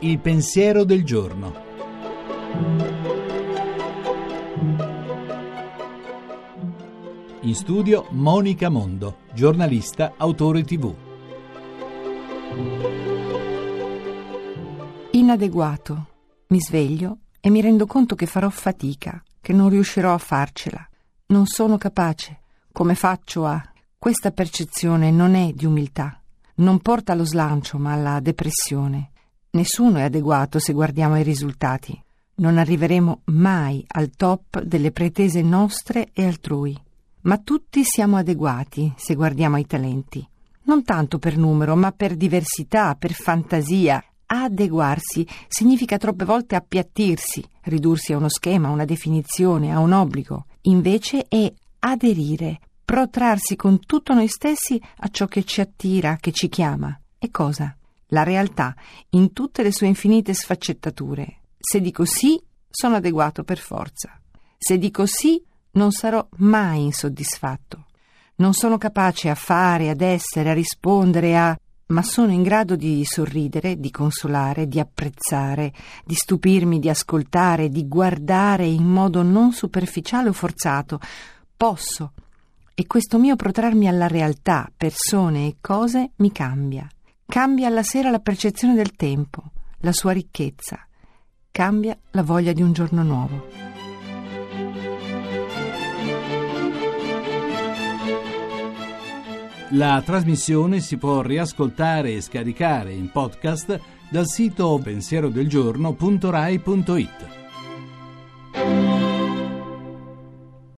Il pensiero del giorno. In studio Monica Mondo, giornalista, autore tv. Inadeguato. Mi sveglio e mi rendo conto che farò fatica, che non riuscirò a farcela. Non sono capace. Come faccio a... Questa percezione non è di umiltà. Non porta allo slancio, ma alla depressione. Nessuno è adeguato se guardiamo i risultati. Non arriveremo mai al top delle pretese nostre e altrui. Ma tutti siamo adeguati se guardiamo ai talenti. Non tanto per numero, ma per diversità, per fantasia. Adeguarsi significa troppe volte appiattirsi, ridursi a uno schema, a una definizione, a un obbligo. Invece è aderire, protrarsi con tutto noi stessi a ciò che ci attira, che ci chiama. E cosa? La realtà, in tutte le sue infinite sfaccettature. Se dico sì, sono adeguato per forza. Se dico sì, non sarò mai insoddisfatto. Non sono capace a fare, ad essere, a rispondere, a... ma sono in grado di sorridere, di consolare, di apprezzare, di stupirmi, di ascoltare, di guardare in modo non superficiale o forzato. Posso. E questo mio protrarmi alla realtà, persone e cose mi cambia. Cambia alla sera la percezione del tempo, la sua ricchezza. Cambia la voglia di un giorno nuovo. La trasmissione si può riascoltare e scaricare in podcast dal sito pensierodelgiorno.rai.it.